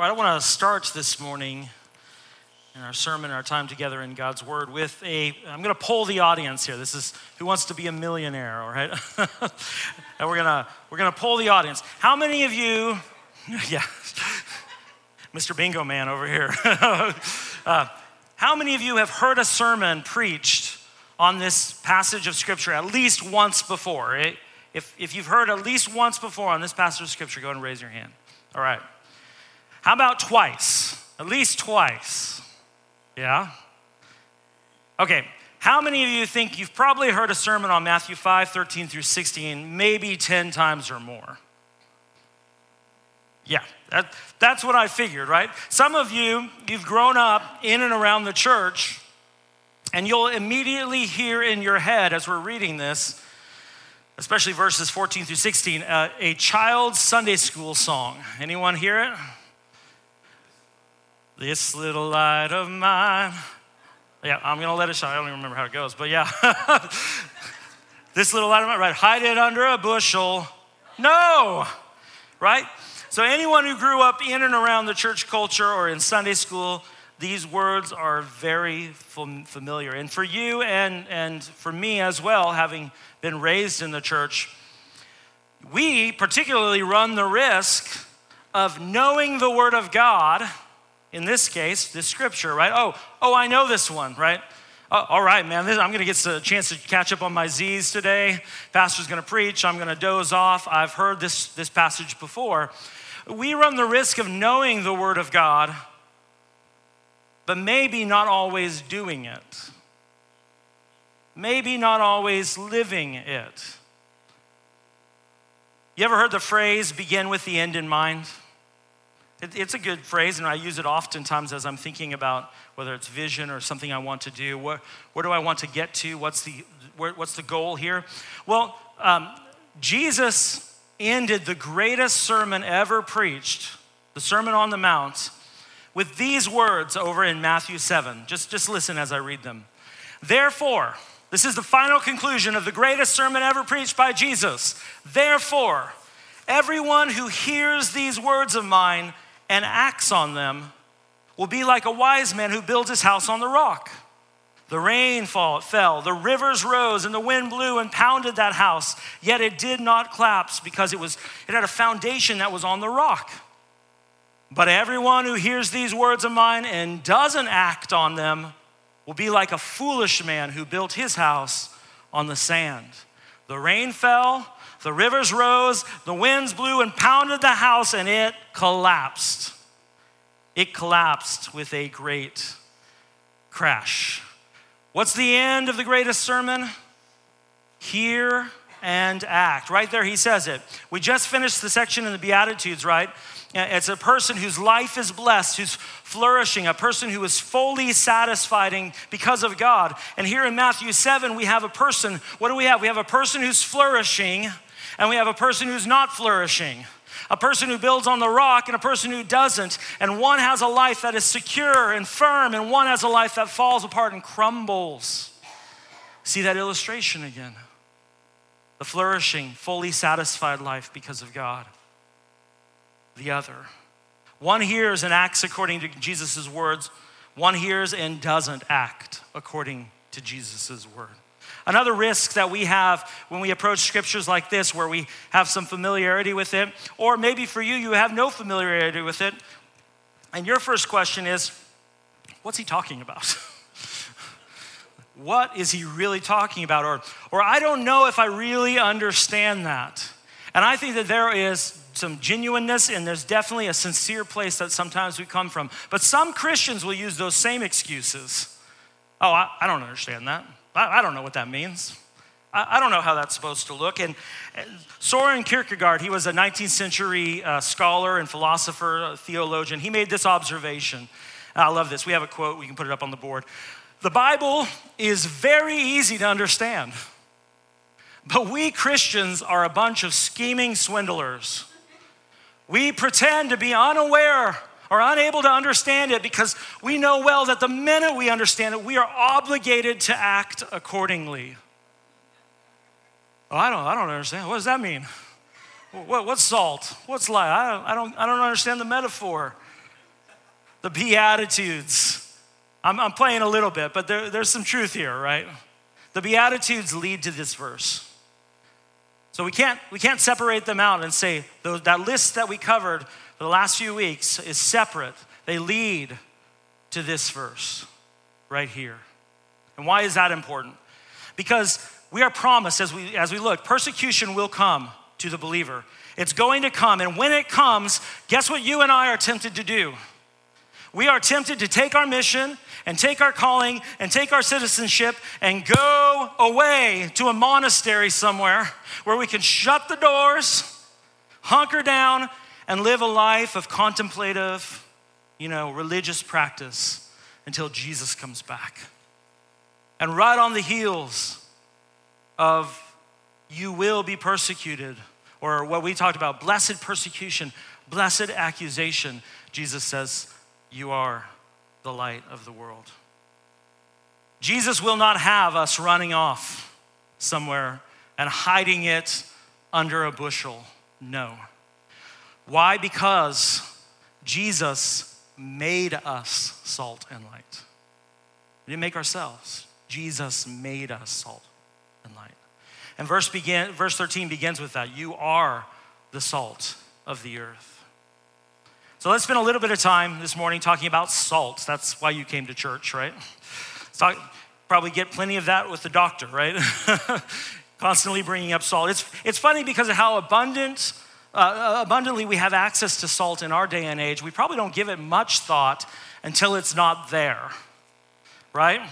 Right, I want to start this morning in our sermon, our time together in God's Word, with a. I'm going to poll the audience here. This is who wants to be a millionaire, all right? and we're gonna we're gonna poll the audience. How many of you? Yeah, Mr. Bingo Man over here. uh, how many of you have heard a sermon preached on this passage of Scripture at least once before? If, if you've heard at least once before on this passage of Scripture, go ahead and raise your hand. All right. How about twice? At least twice. Yeah? Okay. How many of you think you've probably heard a sermon on Matthew 5, 13 through 16, maybe 10 times or more? Yeah, that, that's what I figured, right? Some of you, you've grown up in and around the church, and you'll immediately hear in your head as we're reading this, especially verses 14 through 16, uh, a child's Sunday school song. Anyone hear it? This little light of mine. Yeah, I'm gonna let it shine. I don't even remember how it goes, but yeah. this little light of mine, right? Hide it under a bushel. No, right? So, anyone who grew up in and around the church culture or in Sunday school, these words are very familiar. And for you and, and for me as well, having been raised in the church, we particularly run the risk of knowing the Word of God in this case, this scripture, right? Oh, oh, I know this one, right? Oh, all right, man, this, I'm going to get a chance to catch up on my Z's today. Pastor's going to preach. I'm going to doze off. I've heard this, this passage before. We run the risk of knowing the Word of God, but maybe not always doing it. Maybe not always living it. You ever heard the phrase begin with the end in mind? It, it's a good phrase, and I use it oftentimes as I'm thinking about whether it's vision or something I want to do. Where, where do I want to get to? What's the, where, what's the goal here? Well, um, Jesus ended the greatest sermon ever preached, the Sermon on the Mount, with these words over in Matthew 7. Just, just listen as I read them. Therefore, this is the final conclusion of the greatest sermon ever preached by Jesus. Therefore, everyone who hears these words of mine and acts on them will be like a wise man who builds his house on the rock. The rain fall, fell, the rivers rose, and the wind blew and pounded that house, yet it did not collapse because it, was, it had a foundation that was on the rock. But everyone who hears these words of mine and doesn't act on them will be like a foolish man who built his house on the sand. The rain fell, the rivers rose, the winds blew and pounded the house, and it collapsed. It collapsed with a great crash. What's the end of the greatest sermon? Hear and act. Right there, he says it. We just finished the section in the Beatitudes, right? Uh, it's a person whose life is blessed, who's flourishing, a person who is fully satisfying because of God. And here in Matthew 7, we have a person, what do we have? We have a person who's flourishing and we have a person who's not flourishing. A person who builds on the rock and a person who doesn't. And one has a life that is secure and firm, and one has a life that falls apart and crumbles. See that illustration again. The flourishing, fully satisfied life because of God. The other. One hears and acts according to Jesus' words, one hears and doesn't act according to Jesus' word. Another risk that we have when we approach scriptures like this, where we have some familiarity with it, or maybe for you, you have no familiarity with it, and your first question is, what's he talking about? what is he really talking about? Or, or I don't know if I really understand that. And I think that there is some genuineness and there's definitely a sincere place that sometimes we come from. But some Christians will use those same excuses. Oh, I, I don't understand that. I, I don't know what that means. I, I, don't know how that's supposed to look. And, Soren Kierkegaard, he was a 19th century uh, scholar and philosopher, theologian. He made this observation. I love this. We have a quote, we can put it up on the board. The Bible is very easy to understand, but we Christians are a bunch of scheming swindlers. We pretend to be unaware or unable to understand it because we know well that the minute we understand it, we are obligated to act accordingly. Oh, I don't, I don't understand. What does that mean? What, what's salt? What's light? I don't, I, don't, I don't understand the metaphor. the Beatitudes. I'm, I'm playing a little bit, but there, there's some truth here, right? The Beatitudes lead to this verse. So we can't, we can't separate them out and say those, that list that we covered for the last few weeks is separate. They lead to this verse right here. And why is that important? Because we are promised as we, as we look, persecution will come to the believer. It's going to come. And when it comes, guess what you and I are tempted to do? We are tempted to take our mission and take our calling and take our citizenship and go away to a monastery somewhere where we can shut the doors, hunker down, and live a life of contemplative, you know, religious practice until Jesus comes back. And right on the heels of you will be persecuted, or what we talked about, blessed persecution, blessed accusation, Jesus says, You are the light of the world. Jesus will not have us running off somewhere and hiding it under a bushel. No. Why? Because Jesus made us salt and light. We didn't make ourselves. Jesus made us salt and light. And verse, begin, verse 13 begins with that. You are the salt of the earth. So let's spend a little bit of time this morning talking about salt. That's why you came to church, right? Talk, probably get plenty of that with the doctor, right? Constantly bringing up salt. It's, it's funny because of how abundant, uh, abundantly we have access to salt in our day and age. We probably don't give it much thought until it's not there, right?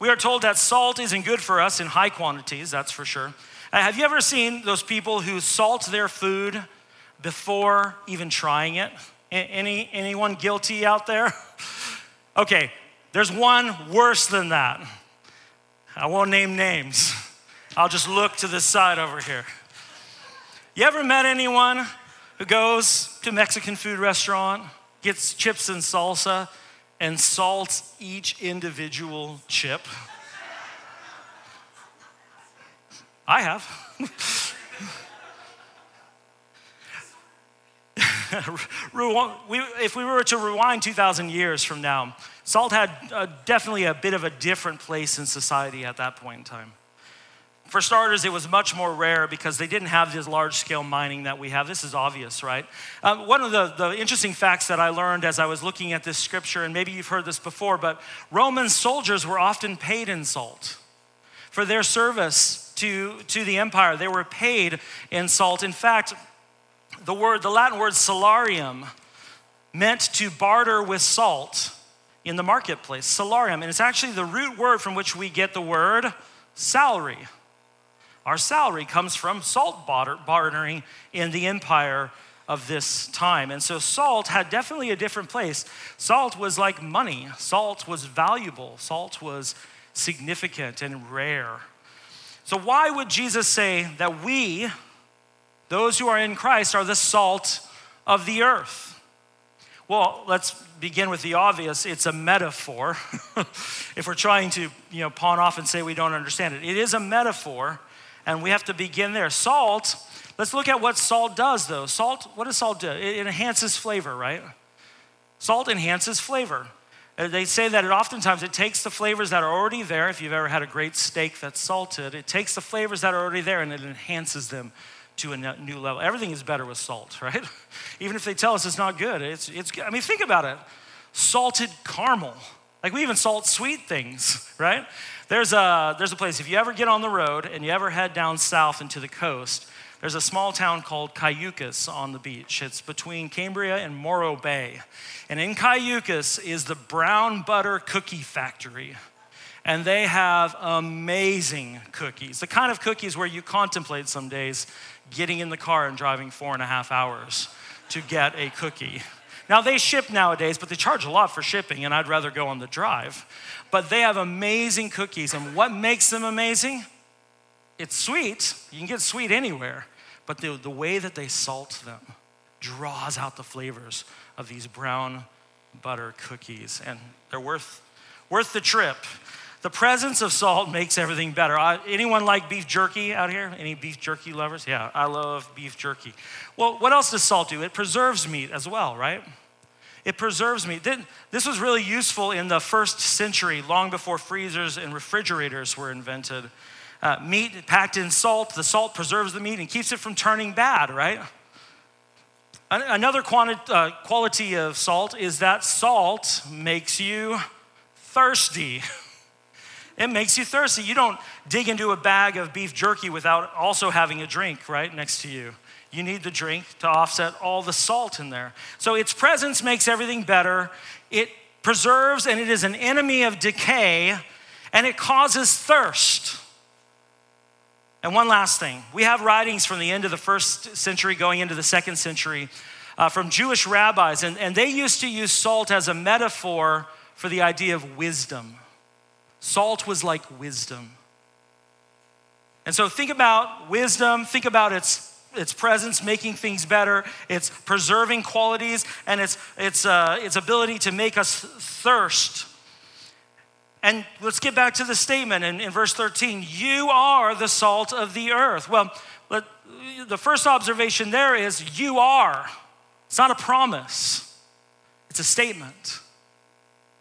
We are told that salt isn't good for us in high quantities, that's for sure. Uh, have you ever seen those people who salt their food before even trying it? Any, anyone guilty out there? okay, there's one worse than that. I won't name names. I'll just look to this side over here. You ever met anyone who goes to Mexican food restaurant, gets chips and salsa, and salts each individual chip. I have. if we were to rewind 2,000 years from now, salt had uh, definitely a bit of a different place in society at that point in time. For starters, it was much more rare because they didn't have this large scale mining that we have. This is obvious, right? Um, one of the, the interesting facts that I learned as I was looking at this scripture, and maybe you've heard this before, but Roman soldiers were often paid in salt for their service to, to the empire. They were paid in salt. In fact, the word, the Latin word salarium, meant to barter with salt in the marketplace. Salarium, and it's actually the root word from which we get the word salary. Our salary comes from salt bartering in the empire of this time. And so salt had definitely a different place. Salt was like money, salt was valuable, salt was significant and rare. So, why would Jesus say that we, those who are in Christ, are the salt of the earth? Well, let's begin with the obvious. It's a metaphor. if we're trying to, you know, pawn off and say we don't understand it, it is a metaphor and we have to begin there. Salt, let's look at what salt does though. Salt, what does salt do? It enhances flavor, right? Salt enhances flavor. Uh, they say that it oftentimes it takes the flavors that are already there. If you've ever had a great steak that's salted, it takes the flavors that are already there and it enhances them to a new level. Everything is better with salt, right? Even if they tell us it's not good, it's, it's I mean, think about it. Salted caramel. Like we even salt sweet things, right? There's a, there's a place, if you ever get on the road and you ever head down south into the coast, there's a small town called Cayucos on the beach. It's between Cambria and Morro Bay. And in Cayucos is the brown butter cookie factory. And they have amazing cookies, the kind of cookies where you contemplate some days getting in the car and driving four and a half hours to get a cookie. Now, they ship nowadays, but they charge a lot for shipping, and I'd rather go on the drive. But they have amazing cookies, and what makes them amazing? It's sweet. You can get sweet anywhere, but the, the way that they salt them draws out the flavors of these brown butter cookies, and they're worth, worth the trip. The presence of salt makes everything better. I, anyone like beef jerky out here? Any beef jerky lovers? Yeah, I love beef jerky. Well, what else does salt do? It preserves meat as well, right? it preserves meat. This was really useful in the first century, long before freezers and refrigerators were invented. Uh, meat packed in salt, the salt preserves the meat and keeps it from turning bad, right? Another uh, quality of salt is that salt makes you thirsty. It makes you thirsty. You don't dig into a bag of beef jerky without also having a drink right next to you. You need the drink to offset all the salt in there. So its presence makes everything better. It preserves and it is an enemy of decay and it causes thirst. And one last thing we have writings from the end of the first century going into the second century uh, from Jewish rabbis, and, and they used to use salt as a metaphor for the idea of wisdom. Salt was like wisdom. And so think about wisdom, think about its its presence making things better, its preserving qualities, and its, its, uh, its ability to make us thirst. And let's get back to the statement in, in verse 13 You are the salt of the earth. Well, let, the first observation there is you are. It's not a promise, it's a statement.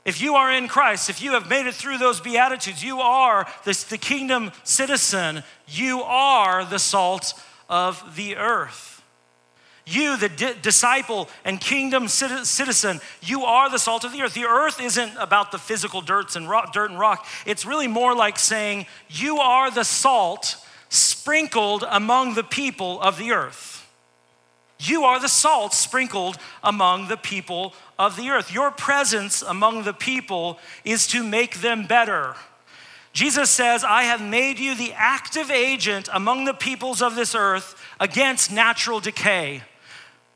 If you are in Christ, if you have made it through those Beatitudes, you are this, the kingdom citizen, you are the salt of the earth. You, the di- disciple and kingdom citizen, you are the salt of the earth. The earth isn't about the physical dirt and dirt and rock. It's really more like saying, You are the salt sprinkled among the people of the earth. You are the salt sprinkled among the people of the earth. Your presence among the people is to make them better. Jesus says, I have made you the active agent among the peoples of this earth against natural decay.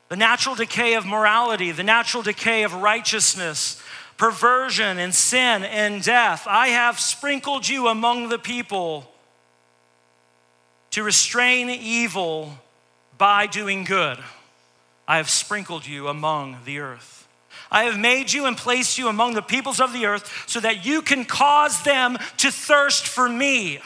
The natural decay of morality, the natural decay of righteousness, perversion and sin and death. I have sprinkled you among the people to restrain evil by doing good. I have sprinkled you among the earth. I have made you and placed you among the peoples of the earth so that you can cause them to thirst for me.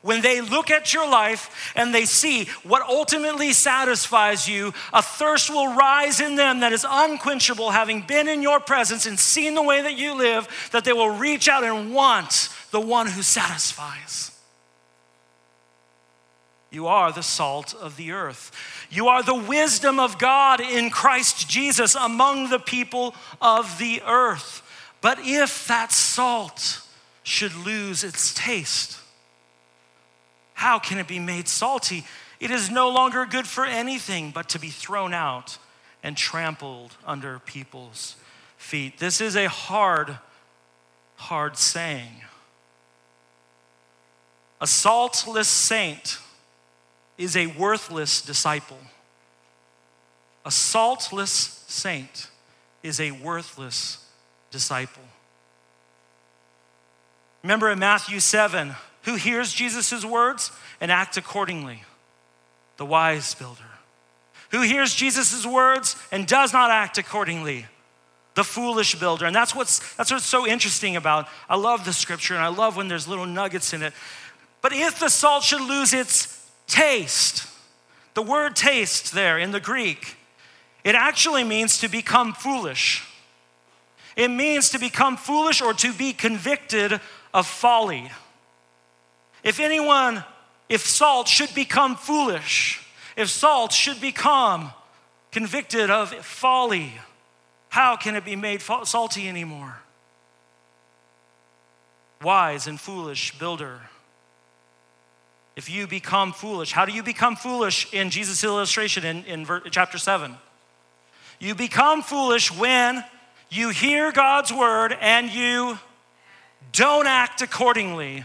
When they look at your life and they see what ultimately satisfies you, a thirst will rise in them that is unquenchable, having been in your presence and seen the way that you live, that they will reach out and want the one who satisfies. You are the salt of the earth. You are the wisdom of God in Christ Jesus among the people of the earth. But if that salt should lose its taste, how can it be made salty? It is no longer good for anything but to be thrown out and trampled under people's feet. This is a hard, hard saying. A saltless saint is a worthless disciple. A saltless saint is a worthless disciple. Remember in Matthew 7, who hears Jesus' words and acts accordingly? The wise builder. Who hears Jesus' words and does not act accordingly? The foolish builder. And that's what's, that's what's so interesting about. I love the scripture and I love when there's little nuggets in it. But if the salt should lose its taste. The word taste there in the Greek, it actually means to become foolish. It means to become foolish or to be convicted of folly. If anyone, if salt should become foolish, if salt should become convicted of folly, how can it be made salty anymore? Wise and foolish builder if you become foolish. How do you become foolish in Jesus' illustration in, in chapter 7? You become foolish when you hear God's word and you don't act accordingly.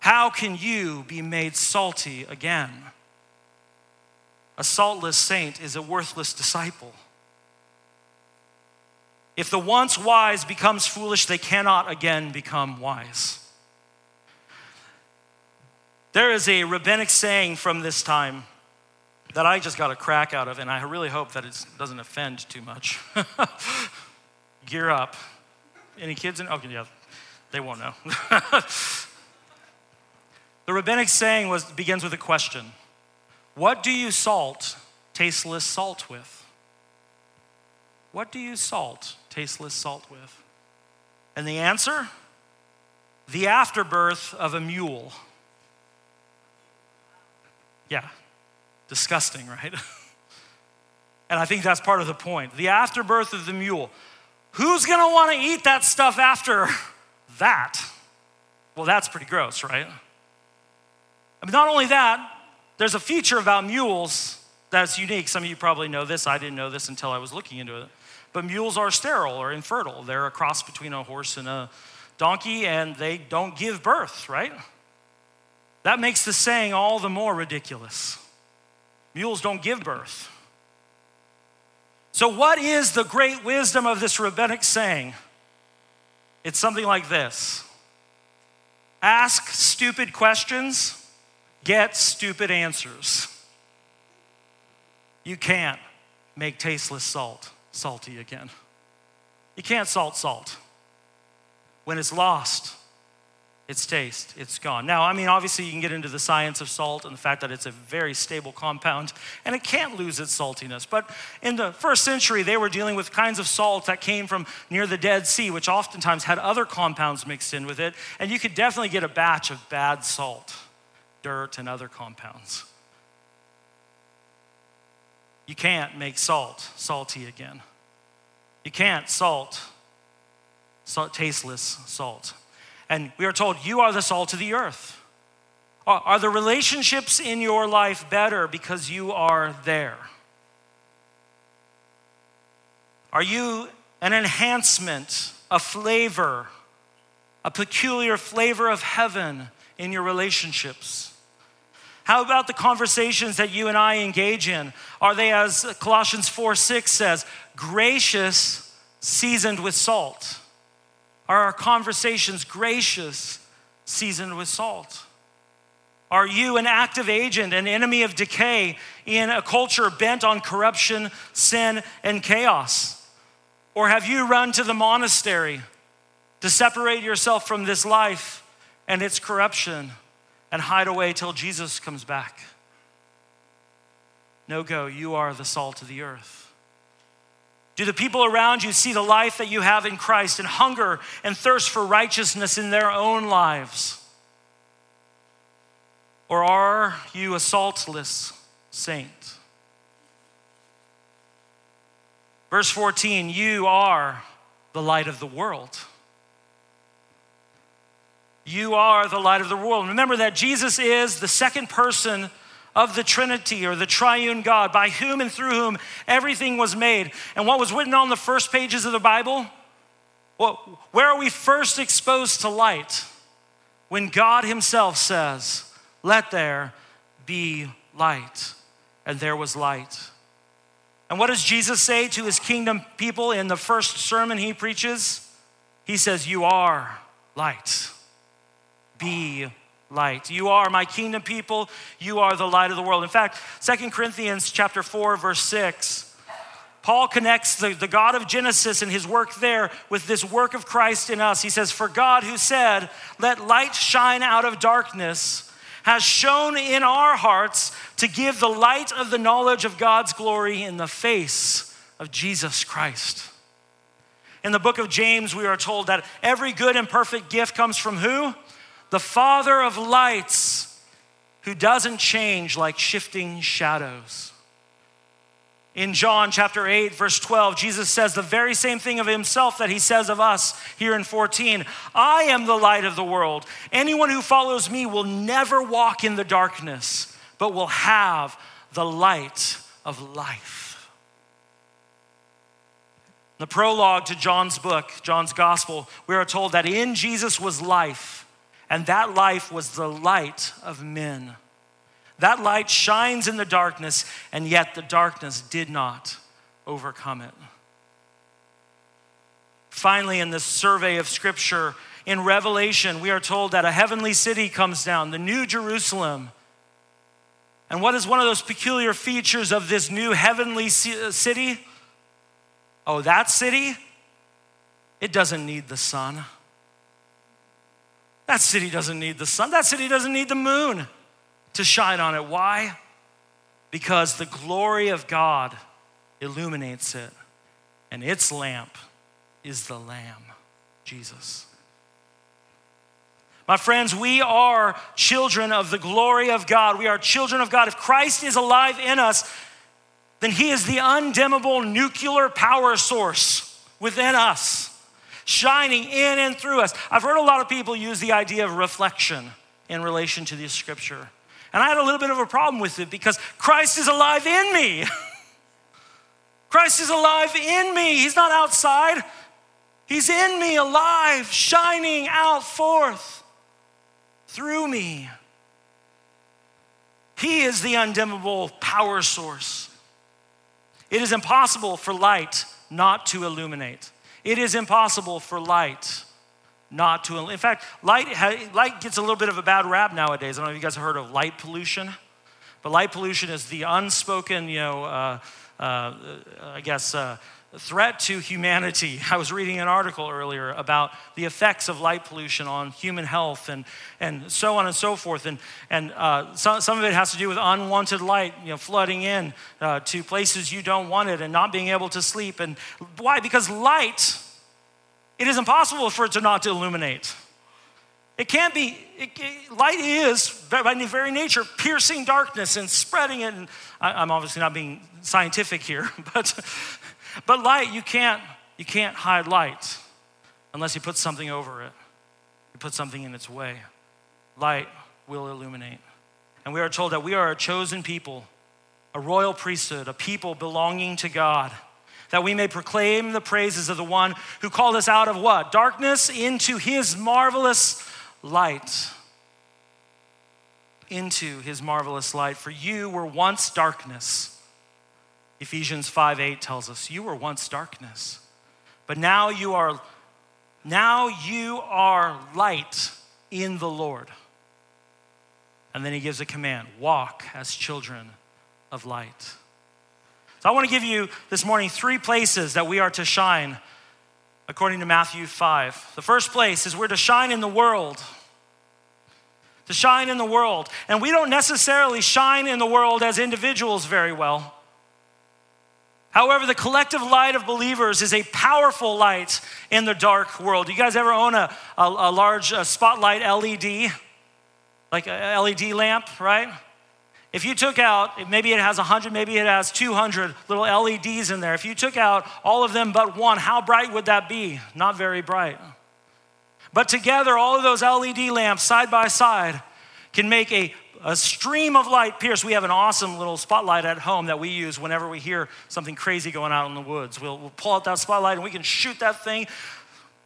How can you be made salty again? A saltless saint is a worthless disciple. If the once wise becomes foolish, they cannot again become wise. There is a rabbinic saying from this time that I just got a crack out of, and I really hope that it doesn't offend too much. Gear up. Any kids in? Okay, yeah, they won't know. the rabbinic saying was, begins with a question What do you salt tasteless salt with? What do you salt tasteless salt with? And the answer? The afterbirth of a mule. Yeah, disgusting, right? and I think that's part of the point. The afterbirth of the mule. Who's gonna wanna eat that stuff after that? Well, that's pretty gross, right? I mean, not only that, there's a feature about mules that's unique. Some of you probably know this. I didn't know this until I was looking into it. But mules are sterile or infertile. They're a cross between a horse and a donkey, and they don't give birth, right? That makes the saying all the more ridiculous. Mules don't give birth. So, what is the great wisdom of this rabbinic saying? It's something like this Ask stupid questions, get stupid answers. You can't make tasteless salt salty again. You can't salt salt. When it's lost, its taste, it's gone. Now, I mean, obviously, you can get into the science of salt and the fact that it's a very stable compound and it can't lose its saltiness. But in the first century, they were dealing with kinds of salt that came from near the Dead Sea, which oftentimes had other compounds mixed in with it. And you could definitely get a batch of bad salt, dirt, and other compounds. You can't make salt salty again. You can't salt, salt tasteless salt. And we are told, You are the salt of the earth. Are the relationships in your life better because you are there? Are you an enhancement, a flavor, a peculiar flavor of heaven in your relationships? How about the conversations that you and I engage in? Are they, as Colossians 4 6 says, gracious, seasoned with salt? Are our conversations gracious, seasoned with salt? Are you an active agent, an enemy of decay in a culture bent on corruption, sin, and chaos? Or have you run to the monastery to separate yourself from this life and its corruption and hide away till Jesus comes back? No go, you are the salt of the earth. Do the people around you see the life that you have in Christ and hunger and thirst for righteousness in their own lives? Or are you a saltless saint? Verse 14, you are the light of the world. You are the light of the world. Remember that Jesus is the second person of the Trinity or the triune God, by whom and through whom everything was made. And what was written on the first pages of the Bible? Well, where are we first exposed to light? When God Himself says, Let there be light. And there was light. And what does Jesus say to His kingdom people in the first sermon He preaches? He says, You are light. Be light. You are my kingdom people. You are the light of the world. In fact, Second Corinthians chapter 4, verse 6, Paul connects the, the God of Genesis and his work there with this work of Christ in us. He says, For God who said, Let light shine out of darkness, has shone in our hearts to give the light of the knowledge of God's glory in the face of Jesus Christ. In the book of James, we are told that every good and perfect gift comes from who? The Father of lights, who doesn't change like shifting shadows. In John chapter 8, verse 12, Jesus says the very same thing of himself that he says of us here in 14 I am the light of the world. Anyone who follows me will never walk in the darkness, but will have the light of life. In the prologue to John's book, John's gospel, we are told that in Jesus was life and that life was the light of men. That light shines in the darkness, and yet the darkness did not overcome it. Finally, in this survey of Scripture, in Revelation, we are told that a heavenly city comes down, the New Jerusalem. And what is one of those peculiar features of this new heavenly uh, city? Oh, that city, it doesn't need the sun. That city doesn't need the sun. That city doesn't need the moon to shine on it. Why? Because the glory of God illuminates it. and its lamp is the Lamb, Jesus. My friends, we are children of the glory of God. We are children of God. If Christ is alive in us, then he is the undimmable nuclear power source within us, shining in and through us. I've heard a lot of people use the idea of reflection in relation to this scripture. And I had a little bit of a problem with it because Christ is alive in me. Christ is alive in me. He's not outside, He's in me, alive, shining out forth through me. He is the undimmable power source. It is impossible for light not to illuminate. It is impossible for light not to. In fact, light, light gets a little bit of a bad rap nowadays. I don't know if you guys have heard of light pollution, but light pollution is the unspoken, you know, uh, uh, I guess, uh, threat to humanity. I was reading an article earlier about the effects of light pollution on human health and, and so on and so forth. And, and uh, some, some of it has to do with unwanted light you know, flooding in uh, to places you don't want it and not being able to sleep. And why? Because light, it is impossible for it to not to illuminate. It can't be, it, it, light is, by the very nature, piercing darkness and spreading it. And I, I'm obviously not being scientific here, but but light, you can't, you can't hide light unless you put something over it. You put something in its way. Light will illuminate. And we are told that we are a chosen people, a royal priesthood, a people belonging to God, that we may proclaim the praises of the one who called us out of what? Darkness into his marvelous light. Into his marvelous light. For you were once darkness Ephesians 5 8 tells us, You were once darkness, but now you are now you are light in the Lord. And then he gives a command walk as children of light. So I want to give you this morning three places that we are to shine according to Matthew 5. The first place is we're to shine in the world. To shine in the world. And we don't necessarily shine in the world as individuals very well. However, the collective light of believers is a powerful light in the dark world. You guys ever own a, a, a large uh, spotlight LED? Like a LED lamp, right? If you took out, maybe it has 100, maybe it has 200 little LEDs in there. If you took out all of them but one, how bright would that be? Not very bright. But together, all of those LED lamps side by side can make a a stream of light pierce. We have an awesome little spotlight at home that we use whenever we hear something crazy going out in the woods. We'll, we'll pull out that spotlight and we can shoot that thing,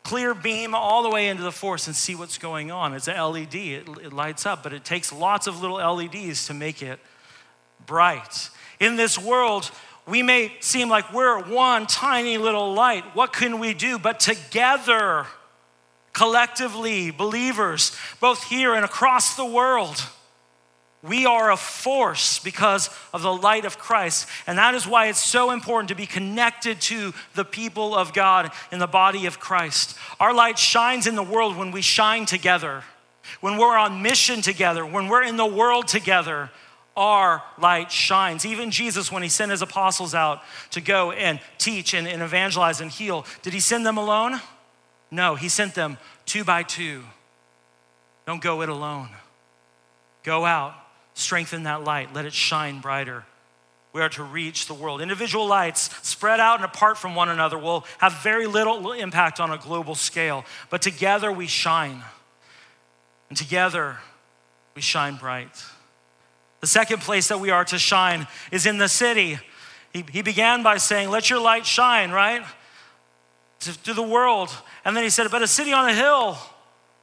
clear beam all the way into the forest and see what's going on. It's a LED, it, it lights up, but it takes lots of little LEDs to make it bright. In this world, we may seem like we're one tiny little light. What can we do? But together, collectively, believers, both here and across the world, we are a force because of the light of Christ. And that is why it's so important to be connected to the people of God in the body of Christ. Our light shines in the world when we shine together, when we're on mission together, when we're in the world together. Our light shines. Even Jesus, when he sent his apostles out to go and teach and, and evangelize and heal, did he send them alone? No, he sent them two by two. Don't go it alone. Go out strengthen that light, let it shine brighter. We are to reach the world. Individual lights spread out and apart from one another will have very little impact on a global scale, but together we shine. And together we shine bright. The second place that we are to shine is in the city. He, he began by saying, Let your light shine, right? To, to the world. And then he said, But a city on a hill,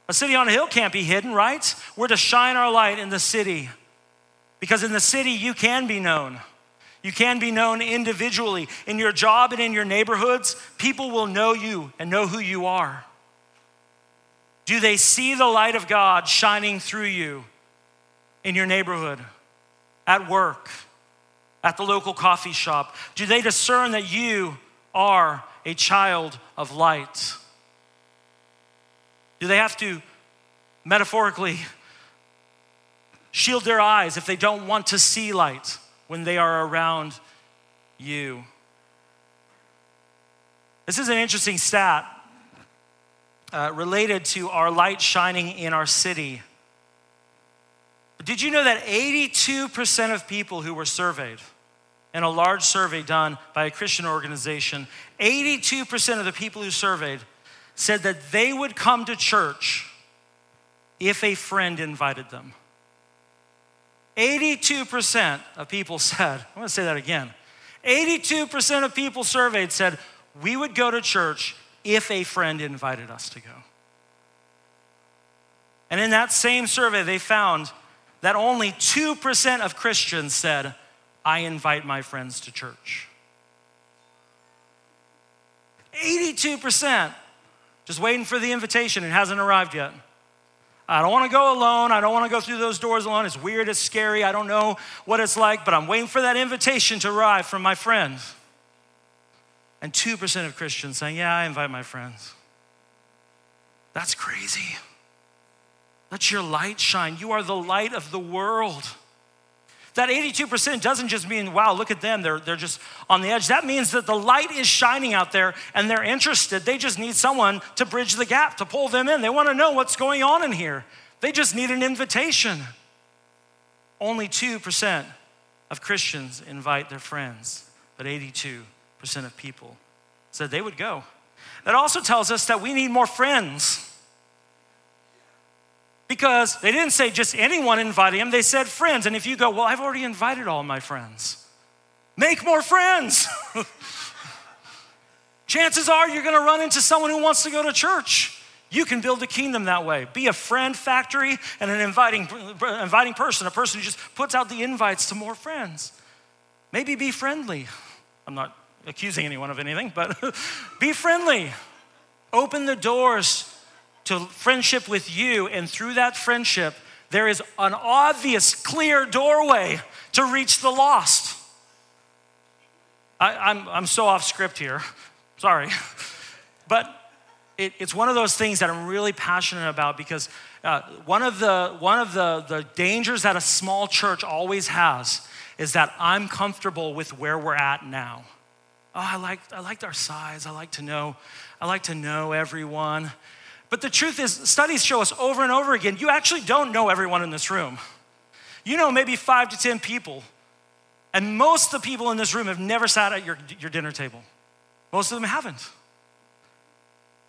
a city on a hill can't be hidden, right? We're to shine our light in the city. Because in the city, you can be known. You can be known individually. In your job and in your neighborhoods, people will know you and know who you are. Do they see the light of God shining through you in your neighborhood, at work, at the local coffee shop? Do they discern that you are a child of light? Do they have to metaphorically shield their eyes if they don't want to see light when they are around you. This is an interesting stat uh, related to our light shining in our city. Did you know that 82% of people who were surveyed in a large survey done by a Christian organization, 82% of the people who surveyed said that they would come to church if a friend invited them? 82% of people said, I'm gonna say that again. 82% of people surveyed said, we would go to church if a friend invited us to go. And in that same survey, they found that only 2% of Christians said, I invite my friends to church. 82% just waiting for the invitation. It hasn't arrived yet. I don't want to go alone. I don't want to go through those doors alone. It's weird, it's scary. I don't know what it's like, but I'm waiting for that invitation to arrive from my friends. And 2% of Christians saying, Yeah, I invite my friends. That's crazy. Let your light shine. You are the light of the world. That 82% doesn't just mean, wow, look at them, they're, they're just on the edge. That means that the light is shining out there and they're interested. They just need someone to bridge the gap, to pull them in. They want to know what's going on in here. They just need an invitation. Only 2% of Christians invite their friends, but 82% of people said they would go. That also tells us that we need more friends because they didn't say just anyone inviting him, they said friends. And if you go, well, I've already invited all my friends, make more friends. Chances are you're gonna run into someone who wants to go to church. You can build a kingdom that way. Be a friend factory and an inviting, inviting person, a person who just puts out the invites to more friends. Maybe be friendly. I'm not accusing anyone of anything, but be friendly. Open the doors to friendship with you, and through that friendship, there is an obvious, clear doorway to reach the lost. I, am I'm, I'm so off script here, sorry. But it, it's one of those things that I'm really passionate about because uh, one of, the, one of the, the dangers that a small church always has is that I'm comfortable with where we're at now. Oh, I like I liked our size. I like to know, I like to know everyone. But the truth is, studies show us over and over again, you actually don't know everyone in this room. You know maybe five to 10 people. And most of the people in this room have never sat at your, your dinner table. Most of them haven't.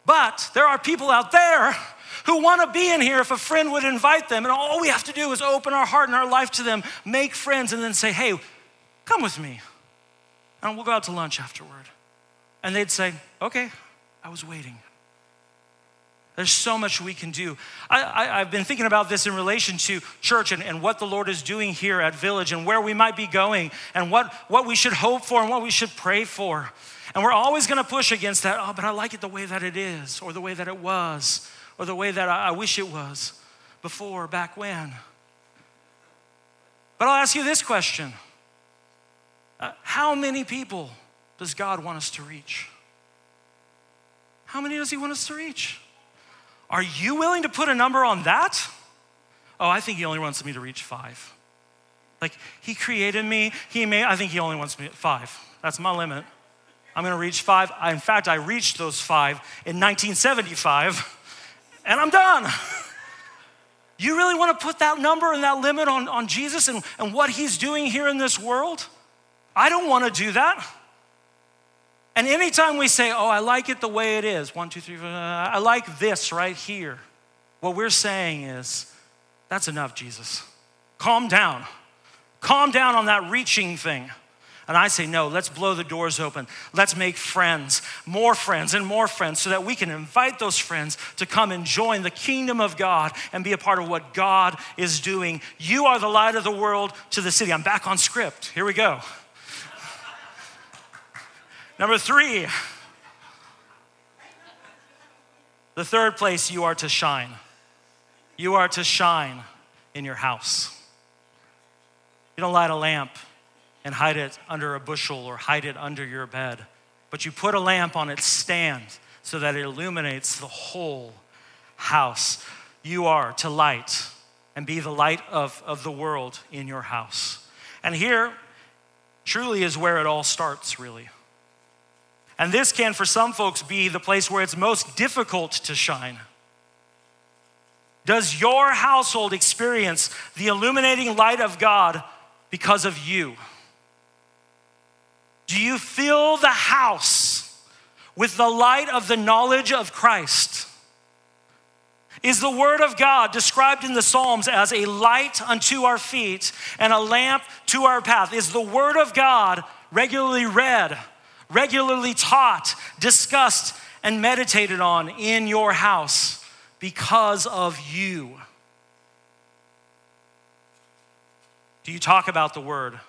But there are people out there who want to be in here if a friend would invite them. And all we have to do is open our heart and our life to them, make friends, and then say, hey, come with me. And we'll go out to lunch afterward. And they'd say, okay, I was waiting. There's so much we can do. I, have been thinking about this in relation to church and, and what the Lord is doing here at Village and where we might be going and what, what we should hope for and what we should pray for. And we're always going to push against that. Oh, but I like it the way that it is, or the way that it was, or the way that I, I wish it was before, back when. But I'll ask you this question uh, How many people does God want us to reach? How many does He want us to reach? Are you willing to put a number on that? Oh, I think he only wants me to reach five. Like, he created me, he made, I think he only wants me at five. That's my limit. I'm gonna reach five. I, in fact, I reached those five in 1975, and I'm done. You really wanna put that number and that limit on, on Jesus and, and what he's doing here in this world? I don't wanna do that. And anytime we say, oh, I like it the way it is, one, two, three, four, uh, I like this right here, what we're saying is, that's enough, Jesus. Calm down. Calm down on that reaching thing. And I say, no, let's blow the doors open. Let's make friends, more friends, and more friends, so that we can invite those friends to come and join the kingdom of God and be a part of what God is doing. You are the light of the world to the city. I'm back on script. Here we go. Number three, the third place you are to shine. You are to shine in your house. You don't light a lamp and hide it under a bushel or hide it under your bed, but you put a lamp on its stand so that it illuminates the whole house. You are to light and be the light of, of the world in your house. And here truly is where it all starts, really. And this can, for some folks, be the place where it's most difficult to shine. Does your household experience the illuminating light of God because of you? Do you fill the house with the light of the knowledge of Christ? Is the Word of God described in the Psalms as a light unto our feet and a lamp to our path? Is the Word of God regularly read, regularly taught, discussed, and meditated on in your house because of you? Do you talk about the Word?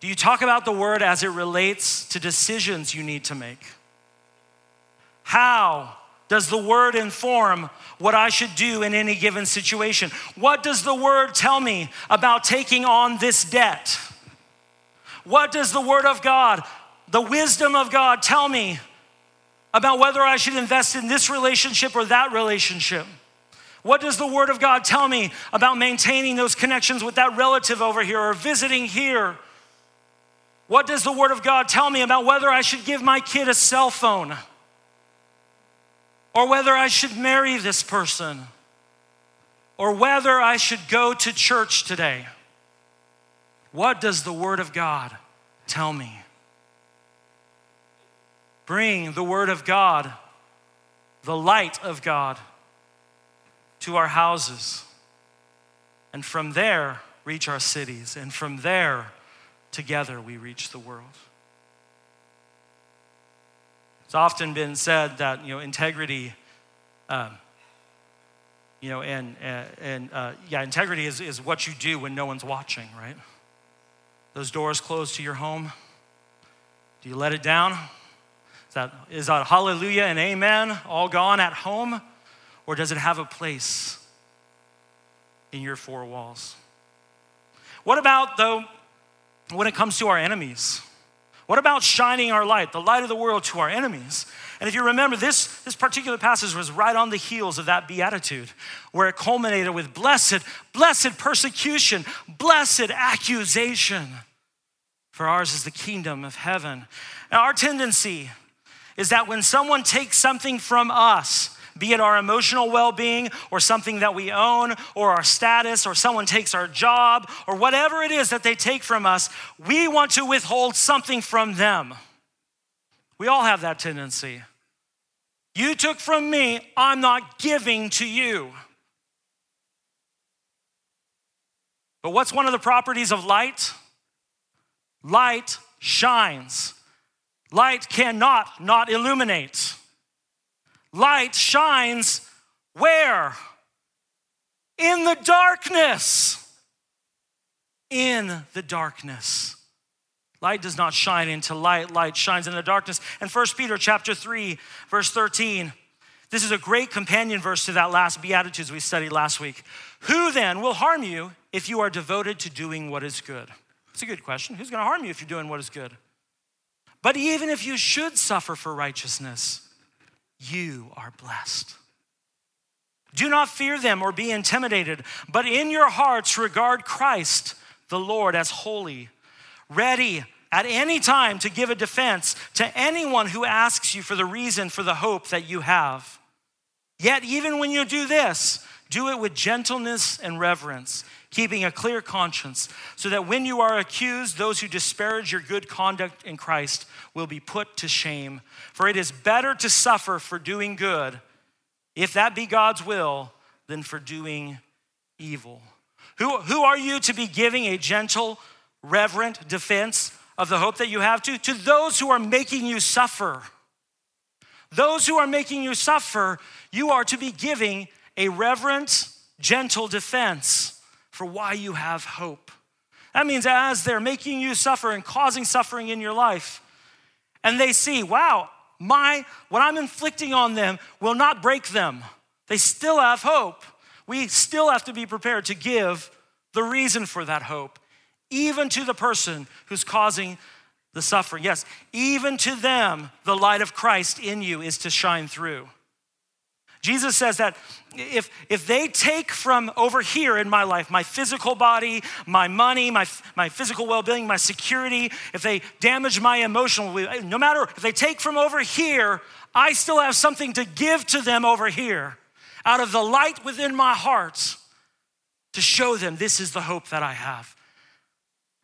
Do you talk about the Word as it relates to decisions you need to make? How does the Word inform what I should do in any given situation? What does the Word tell me about taking on this debt? What does the Word of God, the wisdom of God, tell me about whether I should invest in this relationship or that relationship? What does the Word of God tell me about maintaining those connections with that relative over here or visiting here? What does the Word of God tell me about whether I should give my kid a cell phone or whether I should marry this person or whether I should go to church today? What does the Word of God tell me? Bring the Word of God, the light of God, to our houses. And from there, reach our cities. And from there, together, we reach the world. It's often been said that you know integrity, um, you know, and and uh, yeah, integrity is is what you do when no one's watching, right? Those doors closed to your home. Do you let it down? Is that, is that hallelujah and amen all gone at home? Or does it have a place in your four walls? What about, though, when it comes to our enemies? What about shining our light, the light of the world, to our enemies? And if you remember, this, this particular passage was right on the heels of that beatitude, where it culminated with blessed, blessed persecution, blessed accusation. For ours is the kingdom of heaven. Now, our tendency is that when someone takes something from us, be it our emotional well being or something that we own or our status or someone takes our job or whatever it is that they take from us, we want to withhold something from them. We all have that tendency. You took from me, I'm not giving to you. But what's one of the properties of light? Light shines. Light cannot not illuminate. Light shines where? In the darkness. In the darkness. Light does not shine into light, light shines in the darkness. And First Peter chapter 3, verse 13. This is a great companion verse to that last Beatitudes we studied last week. Who then will harm you if you are devoted to doing what is good? It's a good question. Who's going to harm you if you're doing what is good? But even if you should suffer for righteousness, you are blessed. Do not fear them or be intimidated, but in your hearts regard Christ, the Lord, as holy, ready at any time to give a defense to anyone who asks you for the reason for the hope that you have. Yet, even when you do this, do it with gentleness and reverence, keeping a clear conscience, so that when you are accused, those who disparage your good conduct in Christ will be put to shame. For it is better to suffer for doing good, if that be God's will, than for doing evil. Who, who are you to be giving a gentle, reverent defense of the hope that you have to? To those who are making you suffer. Those who are making you suffer, you are to be giving a reverent, gentle defense for why you have hope. That means as they're making you suffer and causing suffering in your life, and they see, wow, my what I'm inflicting on them will not break them. They still have hope. We still have to be prepared to give the reason for that hope, even to the person who's causing the suffering. Yes, even to them, the light of Christ in you is to shine through. Jesus says that if, if they take from over here in my life, my physical body, my money, my, my physical well being, my security, if they damage my emotional, no matter if they take from over here, I still have something to give to them over here out of the light within my heart to show them this is the hope that I have.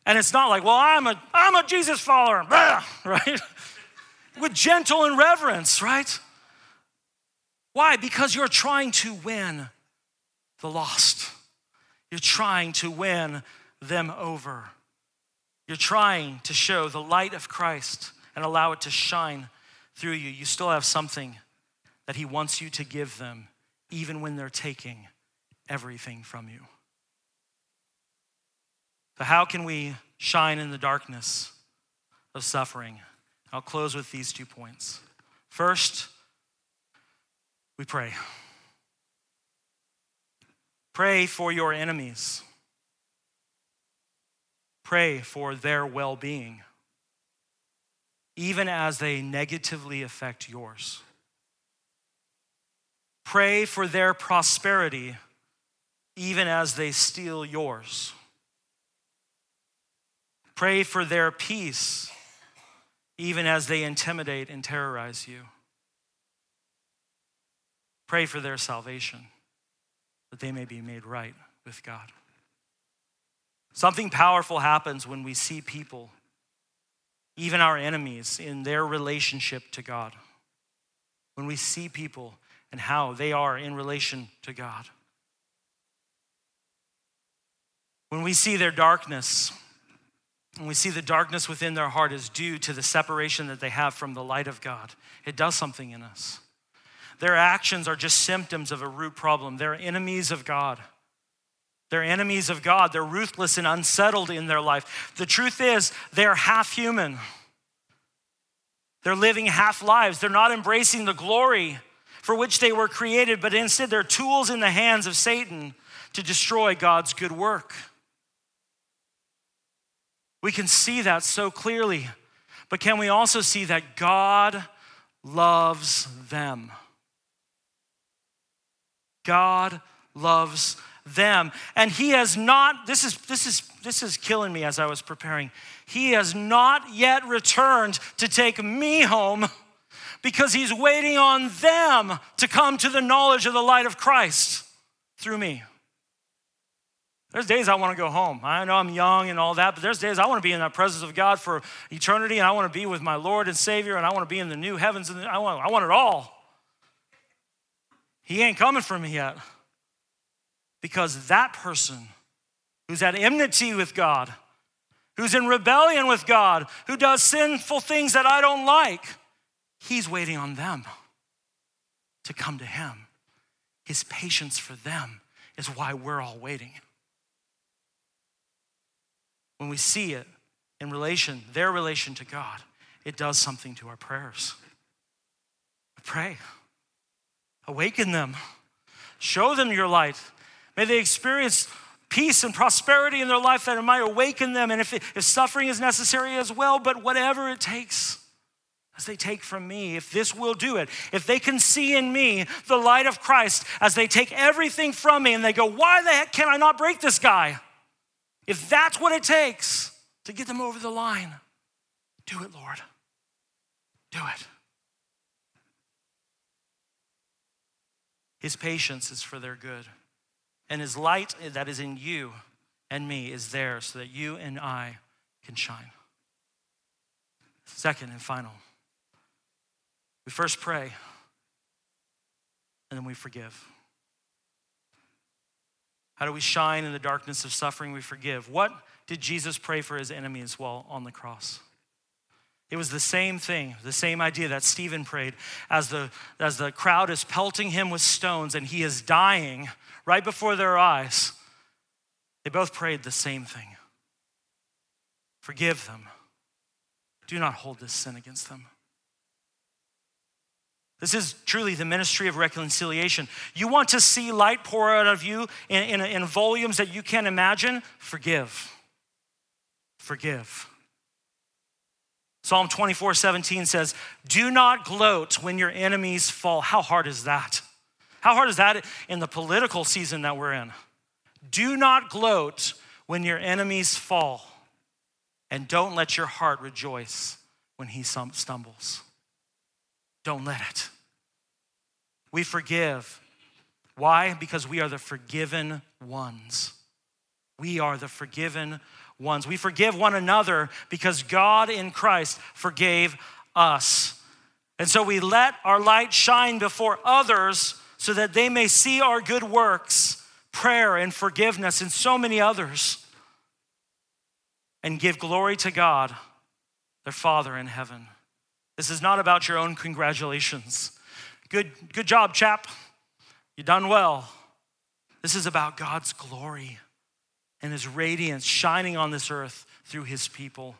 And it's not like, well, I'm a, I'm a Jesus follower, right? With gentle and reverence, right? Why? Because you're trying to win the lost. You're trying to win them over. You're trying to show the light of Christ and allow it to shine through you. You still have something that He wants you to give them, even when they're taking everything from you. So, how can we shine in the darkness of suffering? I'll close with these two points. First, we pray. Pray for your enemies. Pray for their well being, even as they negatively affect yours. Pray for their prosperity, even as they steal yours. Pray for their peace, even as they intimidate and terrorize you. Pray for their salvation, that they may be made right with God. Something powerful happens when we see people, even our enemies, in their relationship to God. When we see people and how they are in relation to God. When we see their darkness, and we see the darkness within their heart is due to the separation that they have from the light of God, it does something in us. Their actions are just symptoms of a root problem. They're enemies of God. They're enemies of God. They're ruthless and unsettled in their life. The truth is, they're half human. They're living half lives. They're not embracing the glory for which they were created, but instead they're tools in the hands of Satan to destroy God's good work. We can see that so clearly, but can we also see that God loves them? God loves them. And he has not, this is, this is, this is killing me as I was preparing. He has not yet returned to take me home because he's waiting on them to come to the knowledge of the light of Christ through me. There's days I want to go home. I know I'm young and all that, but there's days I want to be in the presence of God for eternity and I want to be with my Lord and Savior and I want to be in the new heavens and I want, I want it all. He ain't coming for me yet. Because that person who's at enmity with God, who's in rebellion with God, who does sinful things that I don't like, he's waiting on them to come to him. His patience for them is why we're all waiting. When we see it in relation, their relation to God, it does something to our prayers. Pray. Awaken them. Show them your light. May they experience peace and prosperity in their life that it might awaken them. And if, it, if suffering is necessary as well, but whatever it takes, as they take from me, if this will do it, if they can see in me the light of Christ as they take everything from me and they go, why the heck can I not break this guy? If that's what it takes to get them over the line, do it, Lord. Do it. His patience is for their good. And his light that is in you and me is there so that you and I can shine. Second and final, we first pray and then we forgive. How do we shine in the darkness of suffering? We forgive. What did Jesus pray for his enemies while on the cross? It was the same thing, the same idea that Stephen prayed as the, as the crowd is pelting him with stones and he is dying right before their eyes. They both prayed the same thing Forgive them. Do not hold this sin against them. This is truly the ministry of reconciliation. You want to see light pour out of you in, in, in volumes that you can't imagine? Forgive. Forgive. Psalm 24, 17 says, Do not gloat when your enemies fall. How hard is that? How hard is that in the political season that we're in? Do not gloat when your enemies fall, and don't let your heart rejoice when he stumbles. Don't let it. We forgive. Why? Because we are the forgiven ones. We are the forgiven ones. We forgive one another because God in Christ forgave us. And so we let our light shine before others so that they may see our good works, prayer and forgiveness, and so many others, and give glory to God, their Father in heaven. This is not about your own congratulations. Good, good job, chap. You done well. This is about God's glory and his radiance shining on this earth through his people.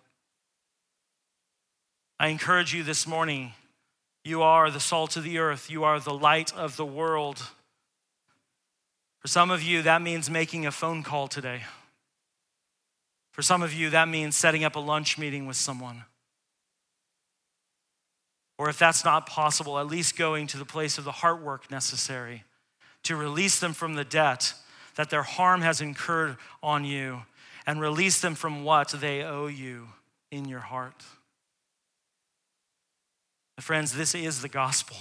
I encourage you this morning you are the salt of the earth, you are the light of the world. For some of you, that means making a phone call today. For some of you, that means setting up a lunch meeting with someone. Or if that's not possible, at least going to the place of the heart work necessary to release them from the debt that their harm has incurred on you and release them from what they owe you in your heart. Friends, this is the gospel.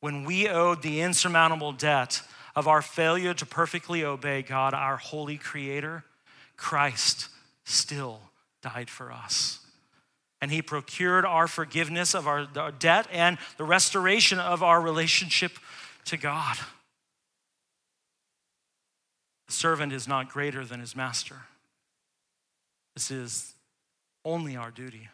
When we owed the insurmountable debt of our failure to perfectly obey God, our holy creator, Christ still died for us. And he procured our forgiveness of our, our debt and the restoration of our relationship to God. The servant is not greater than his master. This is only our duty.